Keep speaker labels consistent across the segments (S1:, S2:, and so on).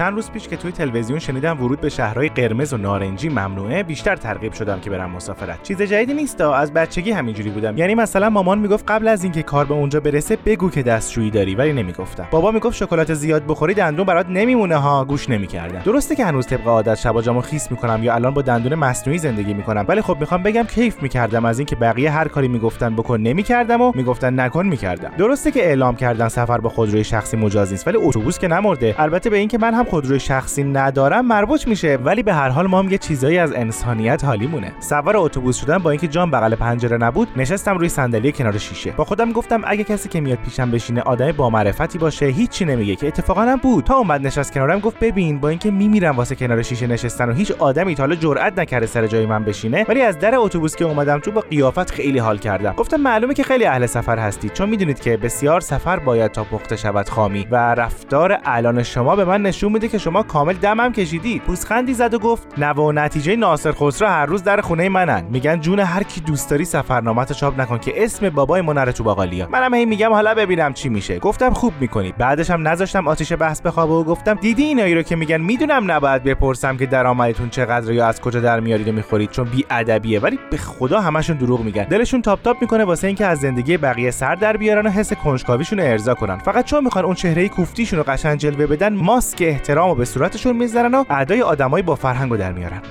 S1: چند روز پیش که توی تلویزیون شنیدم ورود به شهرهای قرمز و نارنجی ممنوعه بیشتر ترغیب شدم که برم مسافرت. چیز جدیدی نیست از بچگی همینجوری بودم. یعنی مثلا مامان می‌گفت قبل از اینکه کار به اونجا برسه بگو که دستشویی داری ولی نمی‌گفتم. بابا می‌گفت شکلات زیاد بخوری دندون برات نمیمونه ها. گوش نمی‌کردم. درسته که هنوز طبق عادت شبا جامو خیس می‌کنم یا الان با دندون مصنوعی زندگی می‌کنم ولی خب می‌خوام بگم کیف می‌کردم از اینکه بقیه هر کاری می‌گفتن بکن نمی‌کردم و می‌گفتن نکن می‌کردم. درسته که اعلام کردن سفر با خودروی شخصی مجاز نیست ولی اتوبوس که نمرده. البته به اینکه من هم خودروی شخصی ندارم مربوط میشه. ولی به هر حال ما هم یه چیزایی از انسانیت حالیمونه سوار اتوبوس شدن با اینکه جام بغل پنجره نبود نشستم روی صندلی کنار شیشه. با خودم گفتم اگه کسی که میاد پیشم بشینه آدم با معرفتی باشه هیچی نمیگه که اتفاقا هم بود. تا اومد نشست کنارم گفت ببین با اینکه میمیرم واسه کنار شیشه نشستن و هیچ آدمی تا حالا جرئت نکرده سر جای من بشینه ولی از در اتوبوس که اومدم تو با قیافت خیلی حال کردم. گفتم معلومه که خیلی اهل سفر هستید چون می‌دونید که بسیار سفر باید تا پخته شود خامی و رفتار الان شما به من نشون میده که شما کامل دمم کشیدید پوزخندی زد و گفت نوا و نتیجه ناصر خسرو هر روز در خونه منن. میگن جون هر کی دوست داری سفرنامه‌تو چاپ نکن که اسم بابای نره تو باقالیا منم هی میگم حالا ببینم چی میشه. گفتم خوب می‌کنی. بعدش هم نذاشتم آتیش بحث بخوابه و گفتم دیدی اینایی رو که میگن می‌دونم نباید بپرسم که درآمدتون چقدر یا از کجا در میارید و می‌خورید؟ چون بی ادبیه ولی به خدا همشون دروغ میگن. دلشون تاپ تاپ می‌کنه واسه اینکه از زندگی بقیه سر در بیارن و حس کنجکاویشون ارضا کنن. فقط چون می‌خوان اون چهره کوفتیشون رو قشنگ جلوه بدن ماسک احترامو به صورتشون می‌ذارن و ادای آدمای با فرهنگو در میارن.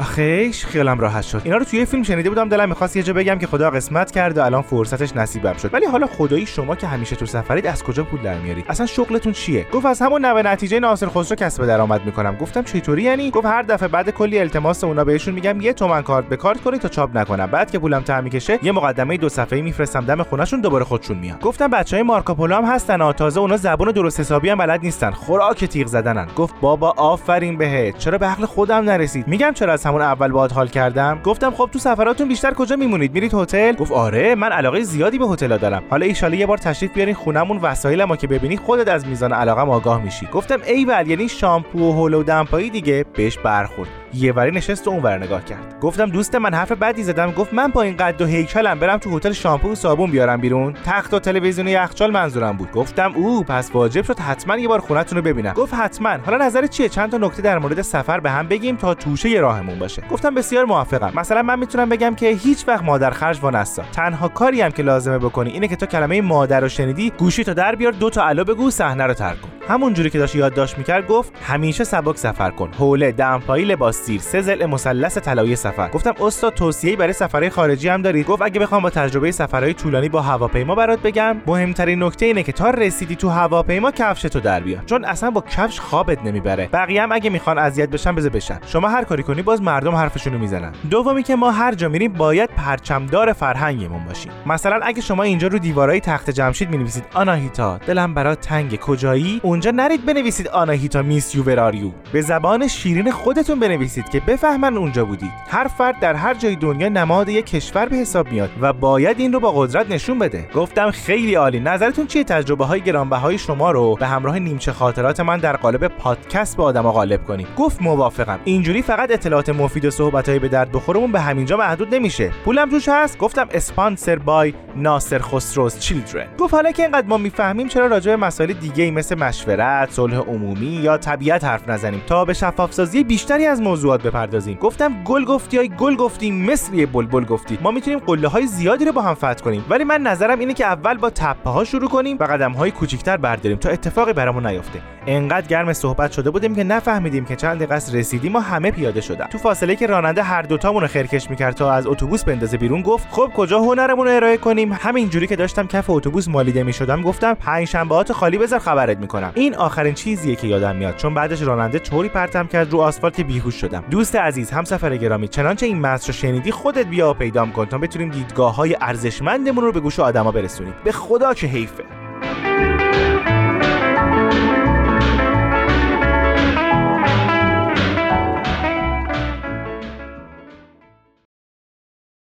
S1: آخیش خیالم راحت شد. اینا رو توی فیلم شنیده بودم دلم می‌خواست یه جا بگم که خدا قسمت کرد و الان فرصتش نصیبم شد. ولی حالا خدایی شما که همیشه تو سفرید از کجا پول در میارید اصلا شغلتون چیه؟ گفت از همون نوه نتیجه ناصر خسرو کسب درآمد می‌کنم. گفتم چطوری یعنی؟ گفت هر دفعه بعد کلی التماس اونا بهشون میگم یه تومن کارت به کارت کنید تا چاپ نکنم. بعد که پولم تعمی کشه یه مقدمه دو صفحه‌ای میفرستم. دم خونهشون دوباره خودشون میان. گفتم بچهای مارکوپولو هم هستن تازه اونا زبون درست حسابی هم بلد نیستن. خوراک تیغ زدنن. گفت بابا آفرین بهت. چرا به عقل خودم نرسید؟ میگم چرا از همون اول باهات حال کردم؟ گفتم خب تو سفراتون بیشتر کجا میمونید؟ میرید هتل؟ گفت آره من علاقه زیادی به هتل دارم. حالا ایشاله یه بار تشریف بیارین خونمون وسایلمو که ببینی خودت از میزان علاقه آگاه میشی. گفتم ایول یعنی شامپو و هول و دمپایی دیگه بهش برخورد. یه وری نشست و اونور نگاه کرد. گفتم دوست من حرف بدی زدم. گفت من با این قد و هیکلم برم تو هتل شامپو و صابون بیارم بیرون. تخت و تلویزیون یخچال منظورم بود. گفتم او پس واجب شد حتما یه بار خونتون رو ببینم. گفت حتما. حالا نظر چیه؟ چند تا نکته در مورد سفر به هم بگیم تا توشه راهمون باشه. گفتم بسیار موافقم. مثلا من می‌تونم بگم که هیچ وقت مادر خرج و نسا تنها کاری هم که لازمه بکنی اینه که تو کلمه مادر رو شنیدی گوشی تو در بیار دو تا الو بگو صحنه رو ترک کن. همون جوری که داشت یادداشت می‌کرد گفت همیشه سبک سفر کن. حوله دمپایی لباس سیر سه ضلع مثلث طلایی سفر. گفتم استاد توصیه‌ای برای سفرهای خارجی هم دارید گفت اگه بخوام با تجربه سفرهای طولانی با هواپیما برات بگم مهمترین نکته اینه که تا رسیدی تو هواپیما کفش تو در بیار. چون اصلا با کفش خوابت نمی‌بره. بقیه هم اگه می‌خوان اذیت بشن بذار بشن. شما هر کاری کنی باز مردم حرفشونو می‌زنن. دومی که ما هر جا میریم باید پرچمدار فرهنگمون باشیم. مثلا اگه شما اینجا رو دیوارهای تخت جمشید می‌نویسید آناهیتا دلم برات تنگ کجایی؟ اونجا نرید بنویسید آناهیتا میس یو وراریو به زبان شیرین خودتون بنویسید که بفهمن اونجا بودید. هر فرد در هر جای دنیا نماد یک کشور به حساب میاد و باید این رو با قدرت نشون بده. گفتم خیلی عالی. نظرتون چیه؟ تجربه های گرانبهای شما رو به همراه نیمچه خاطرات من در قالب پادکست به آدما غالب کنید گفت موافقم. اینجوری فقط اطلاعات مفید و صحبتهای به درد بخورمون به همینجا محدود نمیشه. پولم توش هست؟ گفتم اسپانسر بای ناصر خسروز چیلدرن. گفت حالا که اینقدر ما می‌فهمیم چرا راجع به مسائل دیگه مثل مشورت صلح عمومی یا طبیعت حرف نزنیم. تا به شفاف سازی بیشتری از موضوعات بپردازیم. گفتم گل گفتی های گل گفتی مثل یه بلبل گفتی. ما می‌تونیم قله های زیادی رو با هم فتح کنیم. ولی من نظرم اینه که اول با تپه ها شروع کنیم و قدم های برداریم تا اتفاقی برامون نیفته انقدر گرم صحبت شده بودیم که نفهمیدیم که چند دقیقه رسیدیم و همه پیاده شدن. تو فاصله که راننده هر دوتامون رو خرکش می‌کرد تا از اتوبوس بندازه بیرون گفت خب کجا هنرمون رو ارائه کنیم؟ همین جوری که داشتم کف اتوبوس مالیده می‌شدم گفتم پنج شنبهات خالی بذار خبرت می‌کنم. این آخرین چیزیه که یادم میاد. چون بعدش راننده طوری پرتم کرد رو آسفالت بیهوش شدم. دوست عزیز همسفر گرامی. چنانچه این متن رو شنیدی خودت بیا و پیدام کن تا بتونیم دیدگاه های ارزشمندمون رو به گوش آدما برسونیم. به خدا چه حیفه.